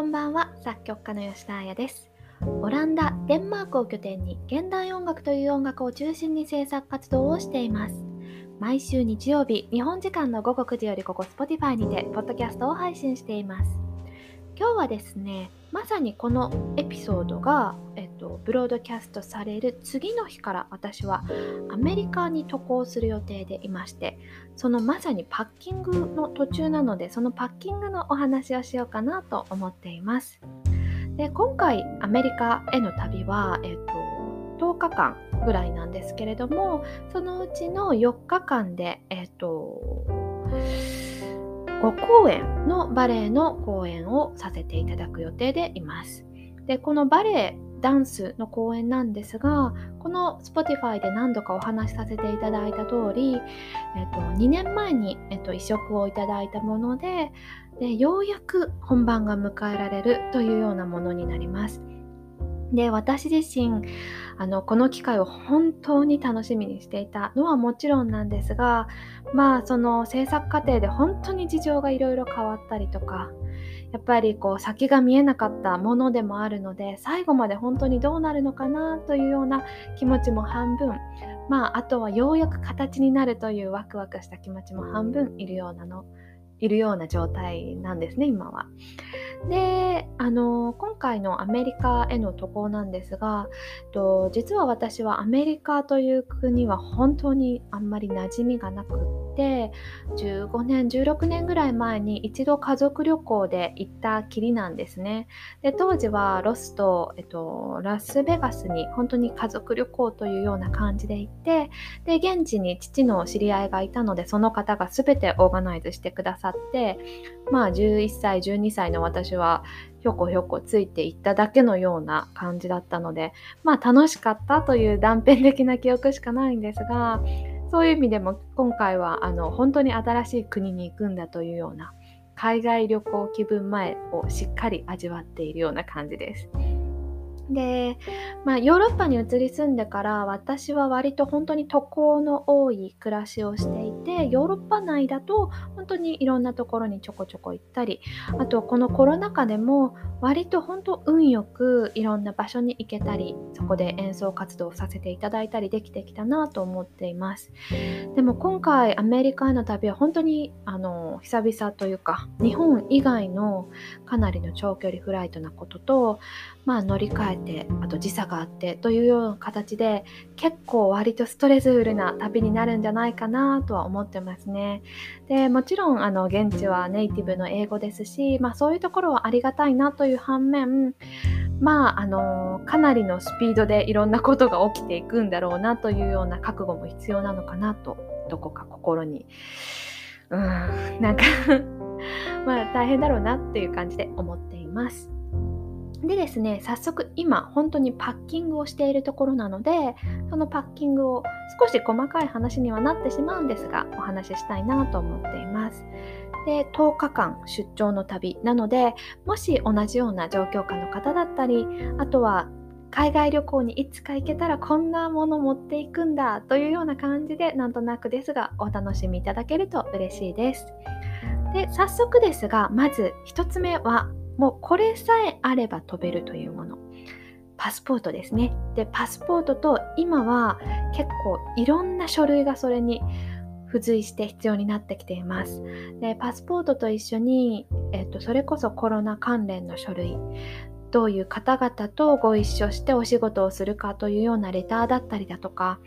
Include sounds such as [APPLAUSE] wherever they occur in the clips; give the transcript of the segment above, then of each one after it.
こんばんは。作曲家の吉田彩です。オランダ、デンマークを拠点に現代音楽という音楽を中心に制作活動をしています。毎週日曜日日本時間の午後9時よりここ Spotify にてポッドキャストを配信しています。今日はですねまさにこのエピソードが、えっと、ブロードキャストされる次の日から私はアメリカに渡航する予定でいましてそのまさにパッキングの途中なのでそのパッキングのお話をしようかなと思っていますで今回アメリカへの旅は、えっと、10日間ぐらいなんですけれどもそのうちの4日間でえっと5公演のバレエの公演をさせていただく予定でいます。でこのバレエダンスの公演なんですがこの Spotify で何度かお話しさせていただいた通り、えっと、2年前に、えっと、移植をいただいたものででようやく本番が迎えられるというようなものになります。で私自身あのこの機会を本当に楽しみにしていたのはもちろんなんですがまあその制作過程で本当に事情がいろいろ変わったりとかやっぱりこう先が見えなかったものでもあるので最後まで本当にどうなるのかなというような気持ちも半分まああとはようやく形になるというワクワクした気持ちも半分いるようなのいるような状態なんですね今は。であの今回のアメリカへの渡航なんですがと実は私はアメリカという国は本当にあんまり馴染みがなくて15年16年ぐらい前に一度家族旅行で行ったきりなんですね。で当時はロスと、えっと、ラスベガスに本当に家族旅行というような感じで行ってで現地に父の知り合いがいたのでその方が全てオーガナイズしてくださってまあ11歳12歳の私はひょこひょこついていっただけのような感じだったのでまあ楽しかったという断片的な記憶しかないんですがそういう意味でも今回はあの本当に新しい国に行くんだというような海外旅行気分前をしっかり味わっているような感じです。で、まあ、ヨーロッパに移り住んでから私は割と本当に渡航の多い暮らしをしていてヨーロッパ内だと本当にいろんなところにちょこちょこ行ったりあとこのコロナ禍でも割と本当運よくいろんな場所に行けたりそこで演奏活動をさせていただいたりできてきたなと思っています。でも今回アメリカへの旅は本当にあの久々というか日本以外のかなりの長距離フライトなこととまあ乗り換えてあと時差があってというような形で結構割とストレスフルな旅になるんじゃないかなとは思ってますね。でもちろんあの現地はネイティブの英語ですし、まあ、そういうところはありがたいなという反面まああのかなりのスピードでいろんなことが起きていくんだろうなというような覚悟も必要なのかなとどこか心にうんなんか [LAUGHS] まあ大変だろうなっていう感じで思っています。でですね、早速今本当にパッキングをしているところなので、そのパッキングを少し細かい話にはなってしまうんですが、お話ししたいなと思っています。で、10日間出張の旅なので、もし同じような状況下の方だったり、あとは海外旅行にいつか行けたらこんなもの持っていくんだというような感じでなんとなくですがお楽しみいただけると嬉しいです。で早速ですがまず1つ目はもうこれさえあれば飛べるというもの。パスポートですね。で、パスポートと今は結構いろんな書類がそれに付随して必要になってきています。で、パスポートと一緒に、えっと、それこそコロナ関連の書類、どういう方々とご一緒してお仕事をするかというようなレターだったりだとか、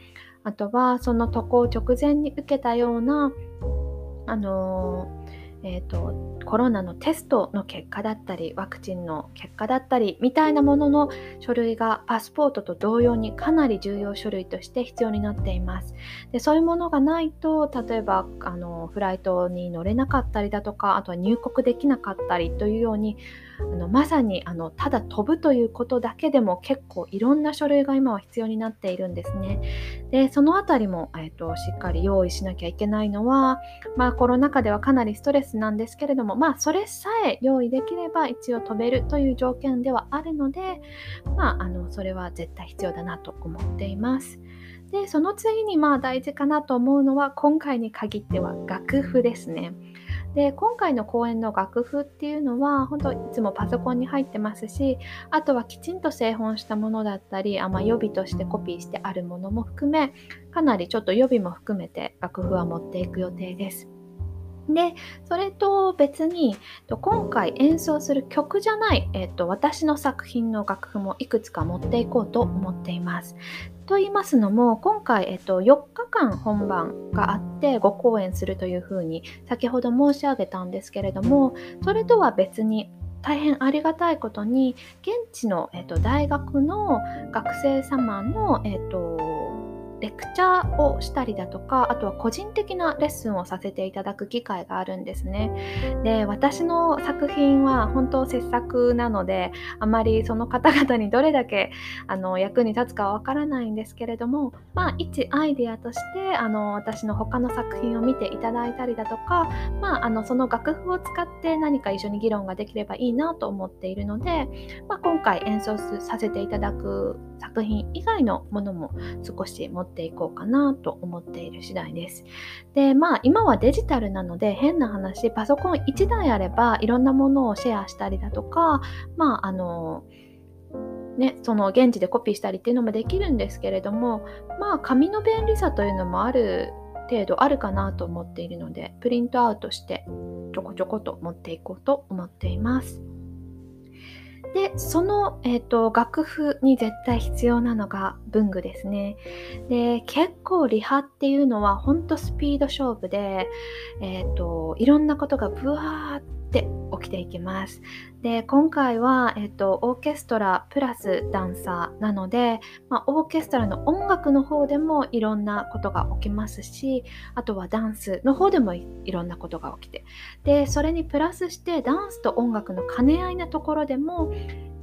あとはその渡航直前に受けたような、あのーえーと、コロナのテストの結果だったりワクチンの結果だったりみたいなものの書類がパスポートと同様にかなり重要書類として必要になっています。でそういうものがないと例えばあのフライトに乗れなかったりだとかあとは入国できなかったりというようにあのまさにあのただ飛ぶということだけでも結構いろんな書類が今は必要になっているんですね。でそのあたりも、えーと、しっかり用意しなきゃいけないのは、まあ、コロナ禍ではかなりストレスなんですけれども、まあ、それさえ用意できれば一応飛べるという条件ではあるので、まあ、あのそれは絶対必要だなと思っています。でその次にまあ大事かなと思うのは今回に限っては楽譜ですね。で今回の講演の楽譜っていうのは本当いつもパソコンに入ってますしあとはきちんと製本したものだったりあ、まあ、予備としてコピーしてあるものも含めかなりちょっと予備も含めて楽譜は持っていく予定です。でそれと別に今回演奏する曲じゃない、えっと、私の作品の楽譜もいくつか持っていこうと思っています。と言いますのも今回、えっと、4日間本番があって5公演するというふうに先ほど申し上げたんですけれどもそれとは別に大変ありがたいことに現地の、えっと、大学の学生様の、えっと、レクチャーをしたりだとかあとは個人的なレッスンをさせていただく機会があるんですね。で私の作品は本当切削なのであまりその方々にどれだけあの役に立つかはわからないんですけれどもまあ一アイデアとしてあの私の他の作品を見ていただいたりだとかまああのその楽譜を使って何か一緒に議論ができればいいなと思っているので、まあ、今回演奏させていただく作品以外のものも少し持ってっていこうかなと思っている次第です。で、まあ今はデジタルなので変な話、パソコン1台あればいろんなものをシェアしたりだとか、まああの、ね、その現地でコピーしたりっていうのもできるんですけれども、まあ紙の便利さというのもある程度あるかなと思っているので、プリントアウトしてちょこちょこと持っていこうと思っています。で、その、えーと、楽譜に絶対必要なのが文具ですね。で、結構リハっていうのはほんとスピード勝負で、えっ、ー、と、いろんなことがブワーって起きていきます。で、今回は、えっ、と、オーケストラプラスダンサーなので、まあ、オーケストラの音楽の方でもいろんなことが起きますし、あとはダンスの方でもいろんなことが起きて、で、それにプラスしてダンスと音楽の兼ね合いなところでも、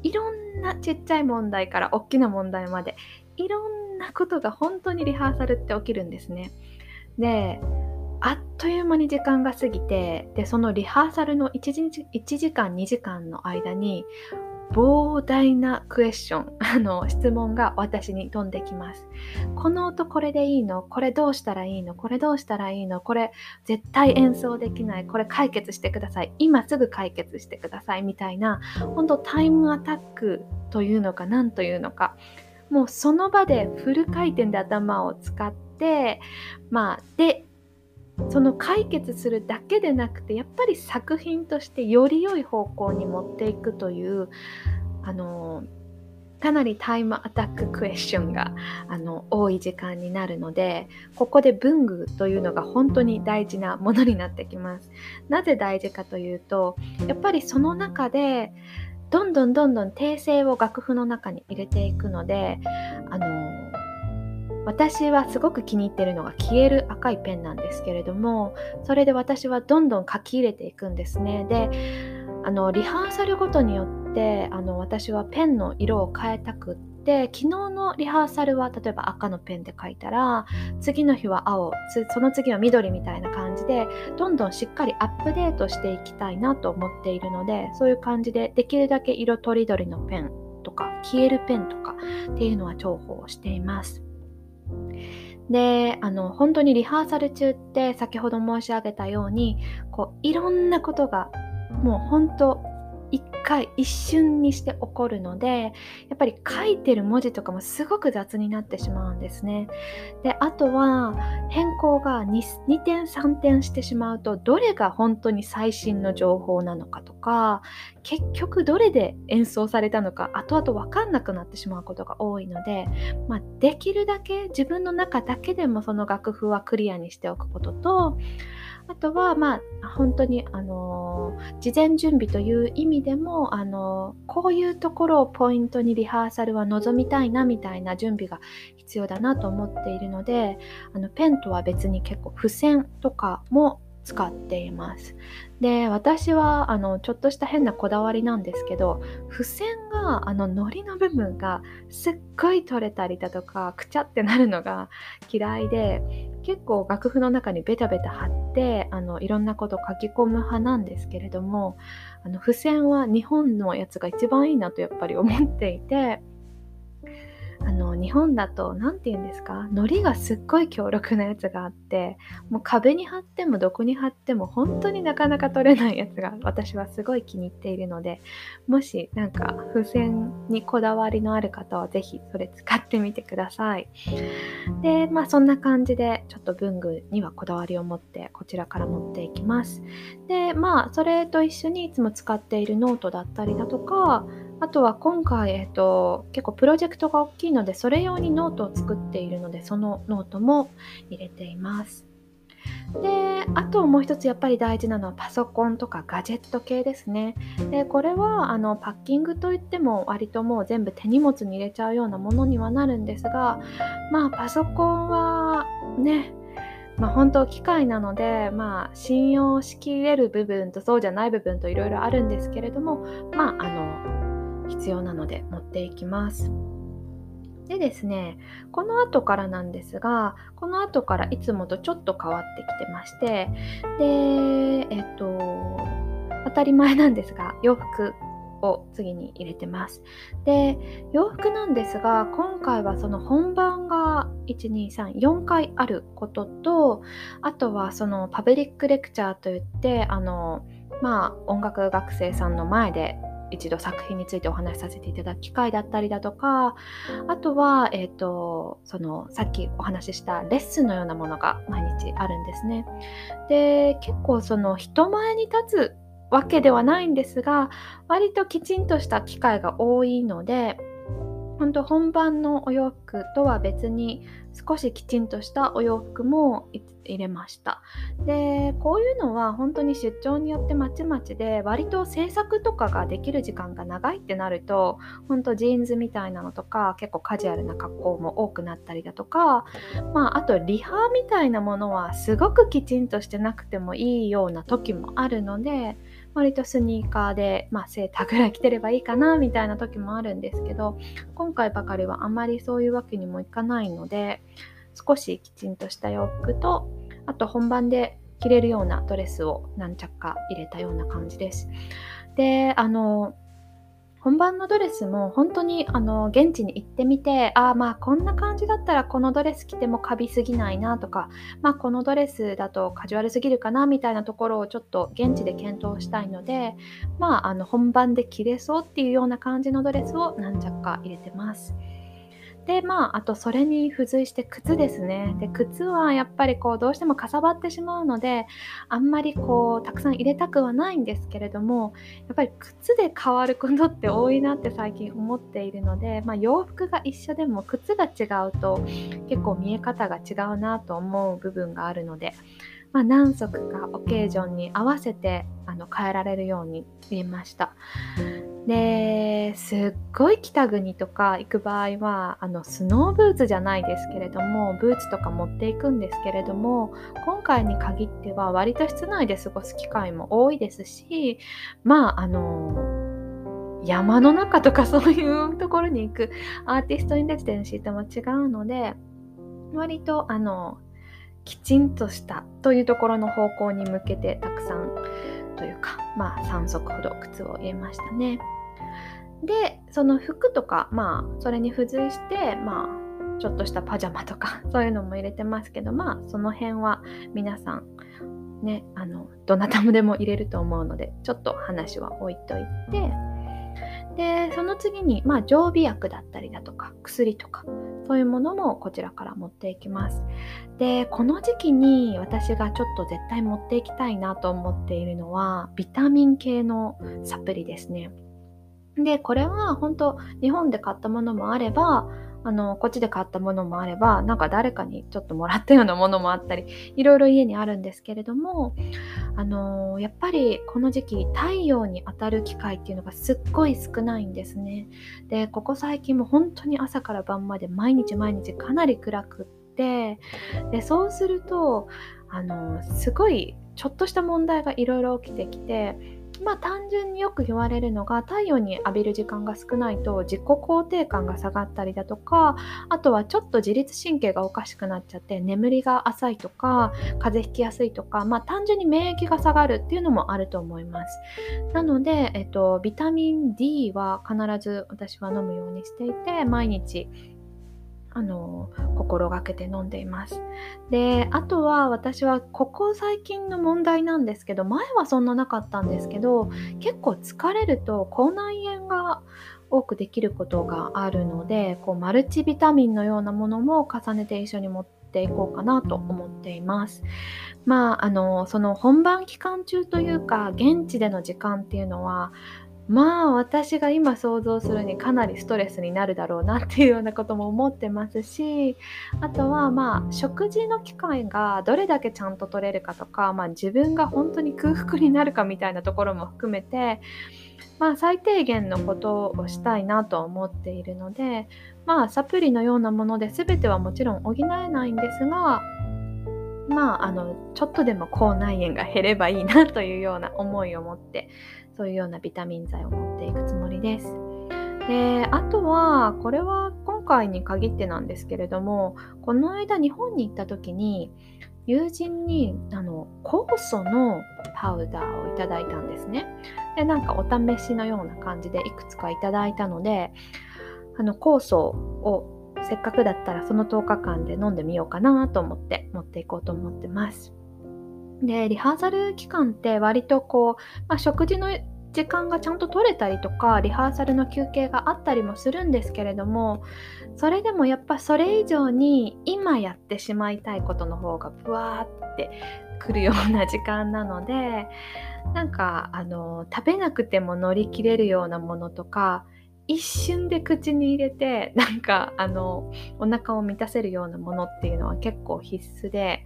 いろんなちっちゃい問題から大きな問題まで、いろんなことが本当にリハーサルって起きるんですね。で、あっという間に時間が過ぎてでそのリハーサルの 1, 時1時間2時間の間に膨大なクエスチョン、[LAUGHS] あの質問が私に飛んできます。この音これでいいの？これどうしたらいいの？これどうしたらいいの？これ絶対演奏できない。これ解決してください。今すぐ解決してください。みたいな本当タイムアタックというのか何というのか。もうその場でフル回転で頭を使ってまあでその解決するだけでなくてやっぱり作品としてより良い方向に持っていくというあのかなりタイムアタッククエスチョンがあの多い時間になるのでここで文具というのが本当に大事なものになってきます。なぜ大事かというとやっぱりその中でどんどんどんどん訂正を楽譜の中に入れていくのであの私はすごく気に入ってるのが消える赤いペンなんですけれどもそれで私はどんどん書き入れていくんですねであのリハーサルごとによってあの私はペンの色を変えたくって昨日のリハーサルは例えば赤のペンで書いたら次の日は青その次は緑みたいな感じでどんどんしっかりアップデートしていきたいなと思っているのでそういう感じでできるだけ色とりどりのペンとか消えるペンとかっていうのは重宝しています。であの本当にリハーサル中って先ほど申し上げたようにこういろんなことがもう本当回一瞬にして起こるのでやっぱり書いてる文字とかもすごく雑になってしまうんですね。であとは変更が 2, 2点3点してしまうとどれが本当に最新の情報なのかとか結局どれで演奏されたのか後々分かんなくなってしまうことが多いので、まあ、できるだけ自分の中だけでもその楽譜はクリアにしておくこととあとは、まあ、本当に、あの事前準備という意味でも、あのこういうところをポイントにリハーサルは望みたいなみたいな準備が必要だなと思っているので、あのペンとは別に結構付箋とかも使っています。で私はあのちょっとした変なこだわりなんですけど付箋があの糊の部分がすっごい取れたりだとかくちゃってなるのが嫌いで結構楽譜の中にベタベタ貼ってあのいろんなこと書き込む派なんですけれどもあの付箋は日本のやつが一番いいなとやっぱり思っていてあの日本だと何て言うんですか？海苔がすっごい強力なやつがあってもう壁に貼ってもどこに貼っても本当になかなか取れないやつが私はすごい気に入っているのでもしなんか付箋にこだわりのある方は是非それ使ってみてください。でまあそんな感じでちょっと文具にはこだわりを持ってこちらから持っていきます。でまあそれと一緒にいつも使っているノートだったりだとかあとは今回、えっと、結構プロジェクトが大きいので、それ用にノートを作っているので、そのノートも入れています。で、あともう一つやっぱり大事なのはパソコンとかガジェット系ですね。で、これはあのパッキングといっても割ともう全部手荷物に入れちゃうようなものにはなるんですが、まあパソコンはね、まあ、本当機械なので、まあ、信用しきれる部分とそうじゃない部分といろいろあるんですけれども、まあ、あの必要なので持っていきます。でですね、この後からなんですが、この後からいつもとちょっと変わってきてまして、で、えっと、当たり前なんですが、洋服を次に入れてます。で、洋服なんですが、今回はその本番が1、2、3、4回あることと、あとはそのパブリックレクチャーといって、あの、まあ、音楽学生さんの前で一度作品についてお話しさせていただく機会だったりだとかあとは、えーと、そのさっきお話ししたレッスンのようなものが毎日あるんですね。で結構その人前に立つわけではないんですが割ときちんとした機会が多いので本当本番のお洋服とは別に少しきちんとしたお洋服も入れました。でこういうのは本当に出張によってまちまちで割と制作とかができる時間が長いってなると本当ジーンズみたいなのとか結構カジュアルな格好も多くなったりだとかまああとリハみたいなものはすごくきちんとしてなくてもいいような時もあるので割とスニーカーで、まあ、セーターぐらい着てればいいかなみたいな時もあるんですけど今回ばかりはあまりそういうわけにもいかないので少しきちんとした洋服とあと本番で着れるようなドレスを何着か入れたような感じです。であの本番のドレスも本当にあの現地に行ってみてああまあこんな感じだったらこのドレス着てもカビすぎないなとかまあこのドレスだとカジュアルすぎるかなみたいなところをちょっと現地で検討したいのでまああの本番で着れそうっていうような感じのドレスを何着か入れてます。でまああとそれに付随して靴ですねで靴はやっぱりこうどうしてもかさばってしまうのであんまりこうたくさん入れたくはないんですけれどもやっぱり靴で変わることって多いなって最近思っているので、まあ、洋服が一緒でも靴が違うと結構見え方が違うなと思う部分があるのでまあ、何足かオケージョンに合わせてあの変えられるように入れました。ですっごい北国とか行く場合はあのスノーブーツじゃないですけれどもブーツとか持っていくんですけれども今回に限っては割と室内で過ごす機会も多いですしまああの山の中とか [LAUGHS] そういうところに行くアーティストインレジデンシーとも違うので割とあのきちんとしたというところの方向に向けてたくさんというかまあ3足ほど靴を入れましたね。でその服とかまあそれに付随してまあちょっとしたパジャマとか [LAUGHS] そういうのも入れてますけどまあその辺は皆さんねあのどなたもでも入れると思うのでちょっと話は置いといてでその次にまあ常備薬だったりだとか薬とかそういうものもこちらから持っていきます。でこの時期に私がちょっと絶対持っていきたいなと思っているのはビタミン系のサプリですね。で、これは本当日本で買ったものもあれば、あの、こっちで買ったものもあれば、なんか誰かにちょっともらったようなものもあったり、いろいろ家にあるんですけれども、あのやっぱりこの時期太陽に当たる機会っていうのがすっごい少ないんですね。で、ここ最近も本当に朝から晩まで毎日毎日かなり暗くって、で、そうすると、あのすごいちょっとした問題がいろいろ起きてきて、まあ単純によく言われるのが太陽に浴びる時間が少ないと自己肯定感が下がったりだとかあとはちょっと自律神経がおかしくなっちゃって眠りが浅いとか風邪ひきやすいとかまあ単純に免疫が下がるっていうのもあると思います。なので、えっと、ビタミン D は必ず私は飲むようにしていて毎日あの心がけて飲んでいますであとは私はここ最近の問題なんですけど前はそんななかったんですけど結構疲れると口内炎が多くできることがあるのでこうマルチビタミンのようなものも重ねて一緒に持っていこうかなと思っています。まああのその本番期間中というか現地での時間っていうのはまあ私が今想像するにかなりストレスになるだろうなっていうようなことも思ってますしあとはまあ食事の機会がどれだけちゃんと取れるかとか、まあ、自分が本当に空腹になるかみたいなところも含めてまあ最低限のことをしたいなと思っているのでまあサプリのようなもので全てはもちろん補えないんですがまああのちょっとでも口内炎が減ればいいなというような思いを持ってそういうようなビタミン剤を持っていくつもりです。であとはこれは今回に限ってなんですけれどもこの間日本に行った時に友人にあの酵素のパウダーをいただいたんですね。でなんかお試しのような感じでいくつかいただいたのであの酵素をせっかくだったらその10日間で飲んでみようかなと思って持っていこうと思ってます。でリハーサル期間って割とこう、まあ、食事の時間がちゃんと取れたりとかリハーサルの休憩があったりもするんですけれどもそれでもやっぱそれ以上に今やってしまいたいことの方がブワーってくるような時間なのでなんかあの食べなくても乗り切れるようなものとか一瞬で口に入れてなんかあのお腹を満たせるようなものっていうのは結構必須で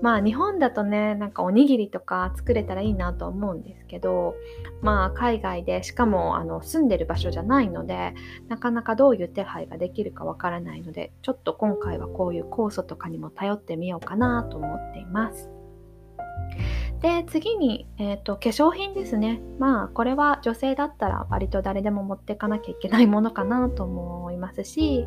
まあ日本だとねなんかおにぎりとか作れたらいいなと思うんですけどまあ海外でしかもあの住んでる場所じゃないのでなかなかどういう手配ができるかわからないのでちょっと今回はこういう酵素とかにも頼ってみようかなと思っています。で次に、えーと、化粧品ですね。まあこれは女性だったら割と誰でも持っていかなきゃいけないものかなと思いますし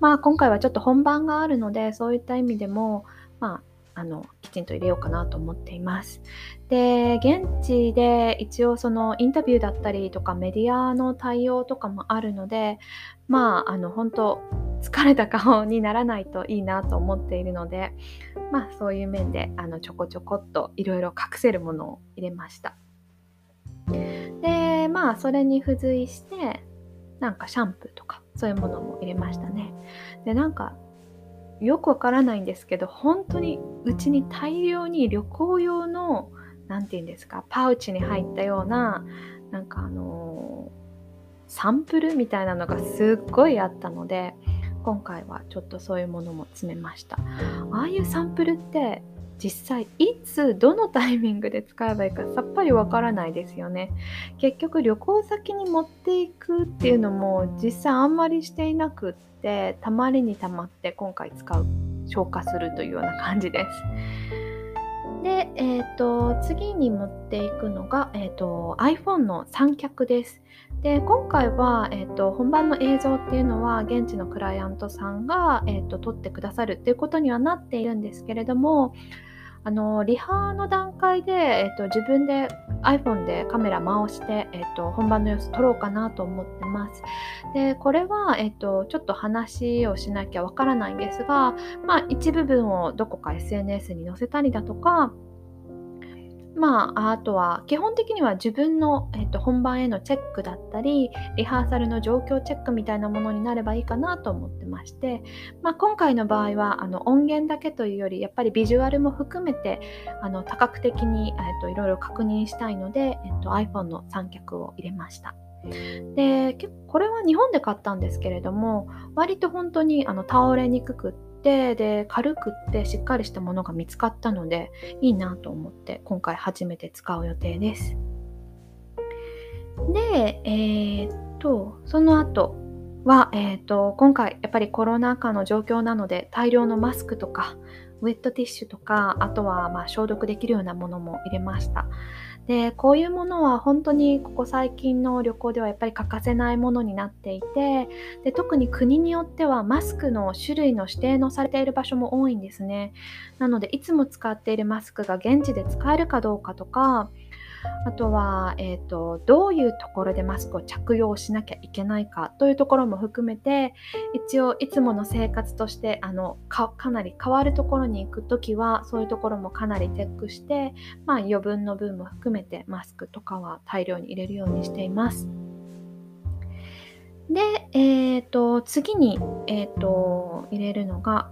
まあ今回はちょっと本番があるのでそういった意味でもまああのきちんと入れようかなと思っています。で現地で一応そのインタビューだったりとかメディアの対応とかもあるのでまああの本当疲れた顔にならないといいなと思っているのでまあそういう面であのちょこちょこっといろいろ隠せるものを入れました。でまあそれに付随してなんかシャンプーとかそういうものも入れましたね。でなんかよくわからないんですけど本当にうちに大量に旅行用の何て言うんですかパウチに入ったようななんかあのー、サンプルみたいなのがすっごいあったので今回はちょっとそういうものも詰めました。ああいうサンプルって実際いつどのタイミングで使えばいいかさっぱりわからないですよね結局旅行先に持っていくっていうのも実際あんまりしていなくってたまりにたまって今回使う消化するというような感じですで、えーと、次に持っていくのが、えーと、iPhone の三脚です。で今回は、えーと、本番の映像っていうのは現地のクライアントさんが、えー、と撮ってくださるっていうことにはなっているんですけれどもあのリハの段階で、えー、と自分で iPhone でカメラ回して、えー、と本番の様子撮ろうかなと思ってます。でこれは、えー、とちょっと話をしなきゃわからないんですが、まあ、一部分をどこか SNS に載せたりだとかまあ、あとは基本的には自分の、えっと、本番へのチェックだったりリハーサルの状況チェックみたいなものになればいいかなと思ってまして、まあ、今回の場合はあの音源だけというよりやっぱりビジュアルも含めてあの多角的に、えっと、いろいろ確認したいので、えっと、iPhone の三脚を入れました。でこれは日本で買ったんですけれども割と本当にあの倒れにくくってで軽くってしっかりしたものが見つかったのでいいなと思って今回初めて使う予定です。で、えー、っとその後は、えー、っと今回やっぱりコロナ禍の状況なので大量のマスクとかウェットティッシュとかあとはま消毒できるようなものも入れました。でこういうものは本当にここ最近の旅行ではやっぱり欠かせないものになっていてで特に国によってはマスクの種類の指定のされている場所も多いんですね。なのでいつも使っているマスクが現地で使えるかどうかとかあとは、えーと、どういうところでマスクを着用しなきゃいけないかというところも含めて一応いつもの生活としてあのかなり変わるところに行く時はそういうところもかなりチェックして、まあ、余分の分も含めてマスクとかは大量に入れるようにしています。で、えーと、次に、えーと入れるのが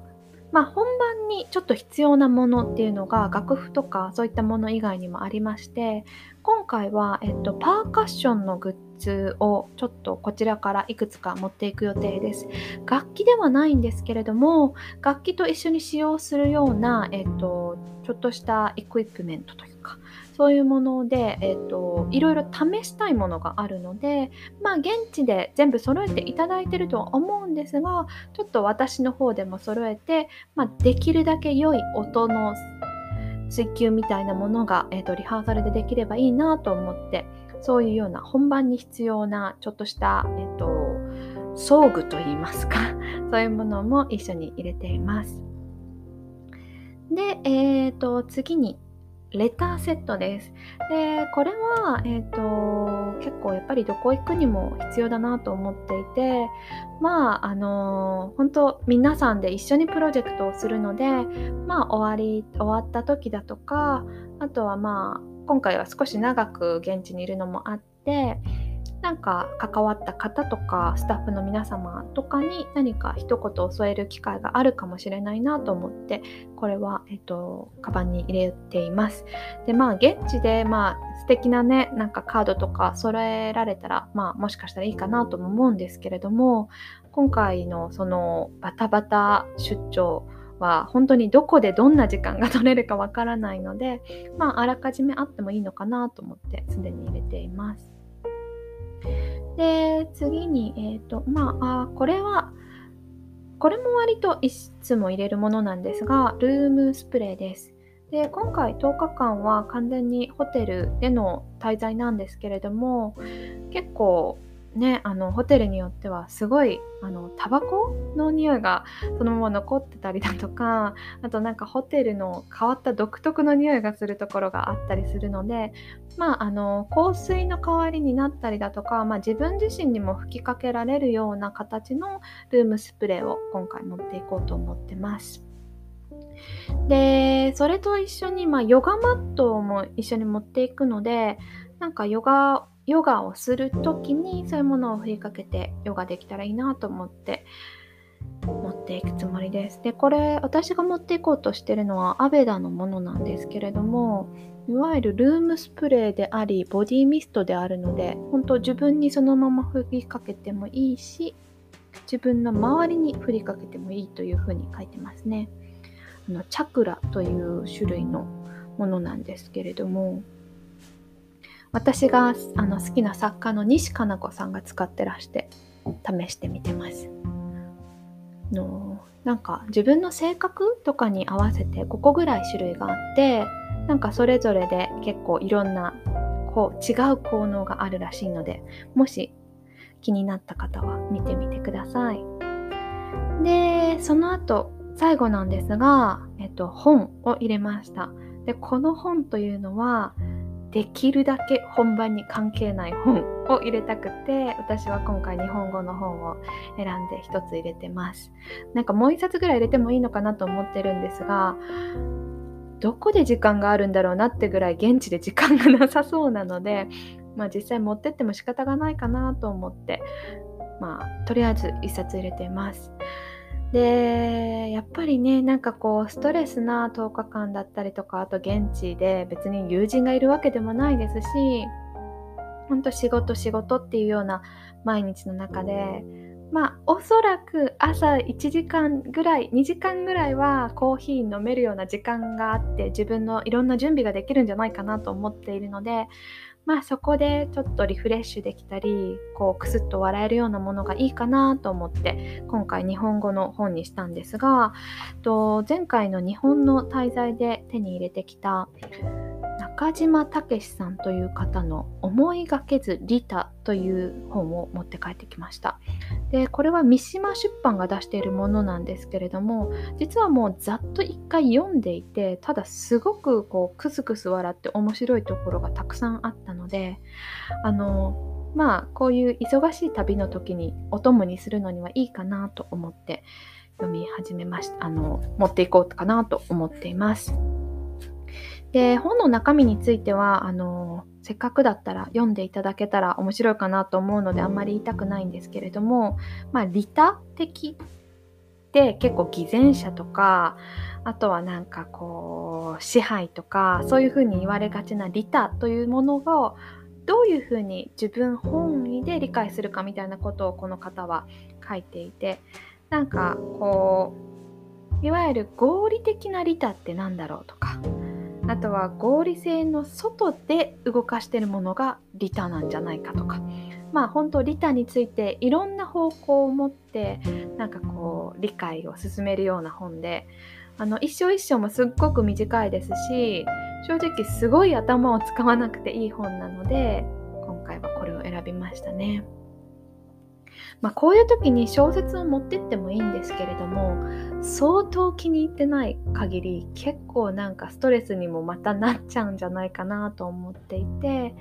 まあ、本番にちょっと必要なものっていうのが楽譜とかそういったもの以外にもありまして今回は、えっと、パーカッションのグッズをちょっとこちらからいくつか持っていく予定です。楽器ではないんですけれども楽器と一緒に使用するような、えっと、ちょっとしたエクイプメントというかそういうもので、えーと、いろいろ試したいものがあるので、まあ、現地で全部揃えていただいてるとは思うんですがちょっと私の方でも揃えて、まあ、できるだけ良い音の追求みたいなものが、えーと、リハーサルでできればいいなと思ってそういうような本番に必要なちょっとした、えーと、と装具といいますか [LAUGHS] そういうものも一緒に入れています。で、えー、と次にレターセットです。で、これは、えっ、ー、と、結構やっぱりどこ行くにも必要だなと思っていて、まあ、あの本当皆さんで一緒にプロジェクトをするので、まあ、終わり、終わった時だとか、あとはまあ、今回は少し長く現地にいるのもあって、なんか関わった方とかスタッフの皆様とかに何か一言を添える機会があるかもしれないなと思ってこれは、えっと、カバンに入れています。でまあ現地でまあ素敵なねなんかカードとか揃えられたらまあもしかしたらいいかなとも思うんですけれども今回のそのバタバタ出張は本当にどこでどんな時間が取れるかわからないのでまああらかじめあってもいいのかなと思ってすでに入れています。で、次に、えっ、ー、と、まあ、あこれは、これも割といつも入れるものなんですが、ルームスプレーです。で、今回10日間は完全にホテルでの滞在なんですけれども、結構ね、あのホテルによってはすごいあのタバコの匂いがそのまま残ってたりだとかあとなんかホテルの変わった独特の匂いがするところがあったりするのでまああの香水の代わりになったりだとか、まあ、自分自身にも吹きかけられるような形のルームスプレーを今回持っていこうと思ってます。でそれと一緒に、まあ、ヨガマットも一緒に持っていくのでなんかヨガヨガをする時にそういうものを振りかけてヨガできたらいいなと思って持っていくつもりです。で、これ私が持っていこうとしてるのはアベダのものなんですけれども、いわゆるルームスプレーであり、ボディミストであるので、本当自分にそのまま振りかけてもいいし、自分の周りに振りかけてもいいというふうに書いてますね。あのチャクラという種類のものなんですけれども、私があの好きな作家の西加奈子さんが使ってらして試してみてます。のなんか自分の性格とかに合わせて5個ぐらい種類があってなんかそれぞれで結構いろんなこう違う効能があるらしいのでもし気になった方は見てみてください。でその後最後なんですが、えっと、本を入れました。でこの本というのはできるだけ本番に関係ない本を入れたくて私は今回日本語の本を選んで一つ入れてます。なんかもう一冊ぐらい入れてもいいのかなと思ってるんですがどこで時間があるんだろうなってぐらい現地で時間がなさそうなのでまあ実際持ってっても仕方がないかなと思ってまあとりあえず一冊入れてます。でやっぱりねなんかこうストレスな10日間だったりとかあと現地で別に友人がいるわけでもないですしほんと仕事仕事っていうような毎日の中でまあおそらく朝1時間ぐらい2時間ぐらいはコーヒー飲めるような時間があって自分のいろんな準備ができるんじゃないかなと思っているのでまあそこでちょっとリフレッシュできたりこうクスッと笑えるようなものがいいかなと思って今回日本語の本にしたんですがと前回の日本の滞在で手に入れてきた中島武さんという方の「思いがけずリタ」という本を持って帰ってきましたでこれは三島出版が出しているものなんですけれども実はもうざっと一回読んでいてただすごくこうクスクス笑って面白いところがたくさんあったのであのまあこういう忙しい旅の時にお供にするのにはいいかなと思って読み始めましたあの持っていこうかなと思っています。で本の中身についてはあのせっかくだったら読んでいただけたら面白いかなと思うのであんまり言いたくないんですけれども、まあ、利他的で結構偽善者とかあとはなんかこう支配とかそういうふうに言われがちな利他というものがどういうふうに自分本位で理解するかみたいなことをこの方は書いていてなんかこういわゆる合理的な利他って何だろうとかあとは合理性の外で動かしてるものが利他なんじゃないかとかまあ本当利他についていろんな方向を持ってなんかこう理解を進めるような本であの一章一章もすっごく短いですし正直すごい頭を使わなくていい本なので今回はこれを選びましたね。まあ、こういう時に小説を持ってってもいいんですけれども相当気に入ってない限り結構なんかストレスにもまたなっちゃうんじゃないかなと思っていて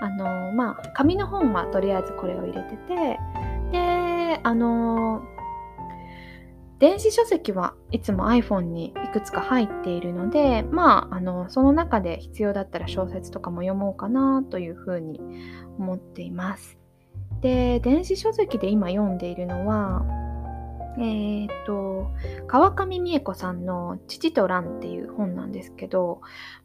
あのまあ紙の本はとりあえずこれを入れててであの電子書籍はいつも iPhone にいくつか入っているのでまああのその中で必要だったら小説とかも読もうかなというふうに思っています。で電子書籍で今読んでいるのはえー、っと川上美恵子さんの「父と蘭」っていう本なんですけど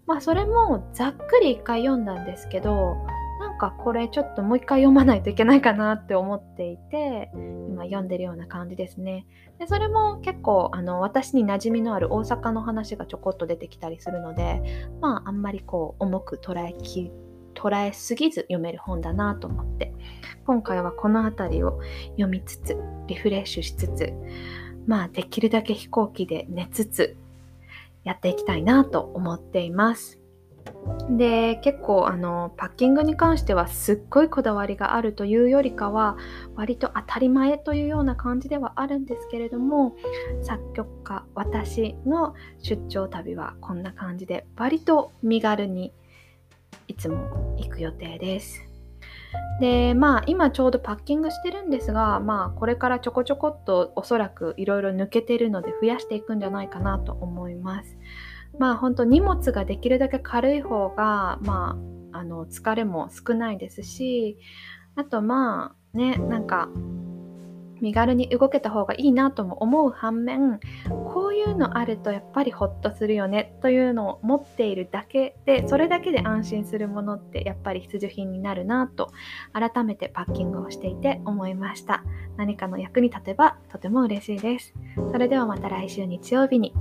まあそれもざっくり一回読んだんですけどなんかこれちょっともう一回読まないといけないかなって思っていて今読んでるような感じですね。でそれも結構あの私に馴染みのある大阪の話がちょこっと出てきたりするのでまああんまりこう重く捉えき捉えすぎず読める本だなと思って今回はこの辺りを読みつつリフレッシュしつつまあできるだけ飛行機で寝つつやっていきたいなと思っています。で結構あのパッキングに関してはすっごいこだわりがあるというよりかは割と当たり前というような感じではあるんですけれども作曲家私の出張旅はこんな感じで割と身軽にいつも行く予定です。でまあ今ちょうどパッキングしてるんですがまあこれからちょこちょこっとおそらくいろいろ抜けてるので増やしていくんじゃないかなと思います。まあ本当荷物ができるだけ軽い方がまああの疲れも少ないですしあとまあねなんか身軽に動けた方がいいなとも思う反面こういうのあるとやっぱりホッとするよねというのを持っているだけでそれだけで安心するものってやっぱり必需品になるなと改めてパッキングをしていて思いました。何かの役に立てばとても嬉しいです。それではまた来週日曜日に。